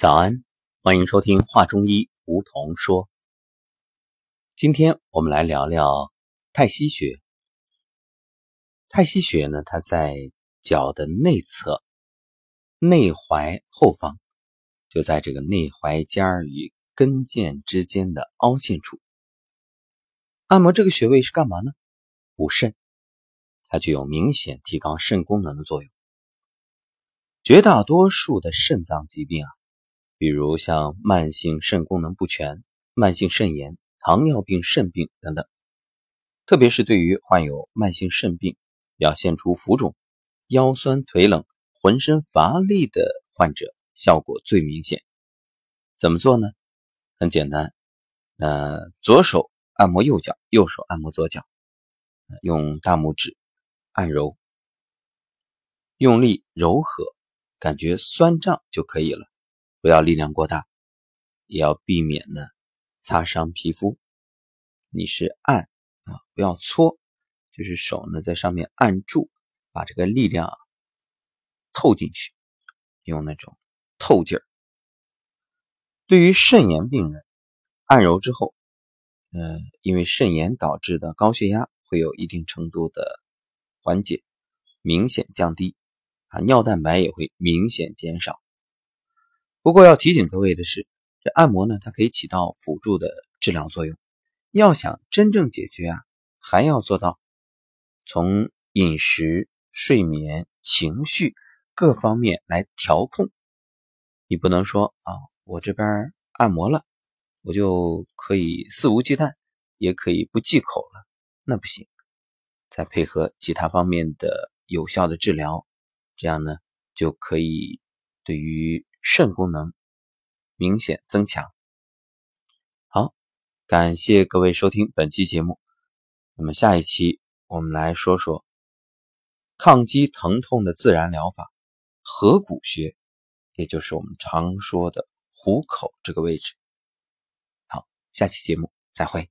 早安，欢迎收听《话中医》，梧桐说。今天我们来聊聊太溪穴。太溪穴呢，它在脚的内侧，内踝后方，就在这个内踝尖与跟腱之间的凹陷处。按摩这个穴位是干嘛呢？补肾，它具有明显提高肾功能的作用。绝大多数的肾脏疾病啊。比如像慢性肾功能不全、慢性肾炎、糖尿病肾病等等，特别是对于患有慢性肾病、表现出浮肿、腰酸腿冷、浑身乏力的患者，效果最明显。怎么做呢？很简单，呃左手按摩右脚，右手按摩左脚，用大拇指按揉，用力柔和，感觉酸胀就可以了。不要力量过大，也要避免呢擦伤皮肤。你是按啊，不要搓，就是手呢在上面按住，把这个力量透进去，用那种透劲儿。对于肾炎病人，按揉之后，呃，因为肾炎导致的高血压会有一定程度的缓解，明显降低啊，尿蛋白也会明显减少。不过要提醒各位的是，这按摩呢，它可以起到辅助的治疗作用。要想真正解决啊，还要做到从饮食、睡眠、情绪各方面来调控。你不能说啊，我这边按摩了，我就可以肆无忌惮，也可以不忌口了，那不行。再配合其他方面的有效的治疗，这样呢，就可以对于。肾功能明显增强。好，感谢各位收听本期节目。那么下一期我们来说说抗击疼痛的自然疗法——合谷穴，也就是我们常说的虎口这个位置。好，下期节目再会。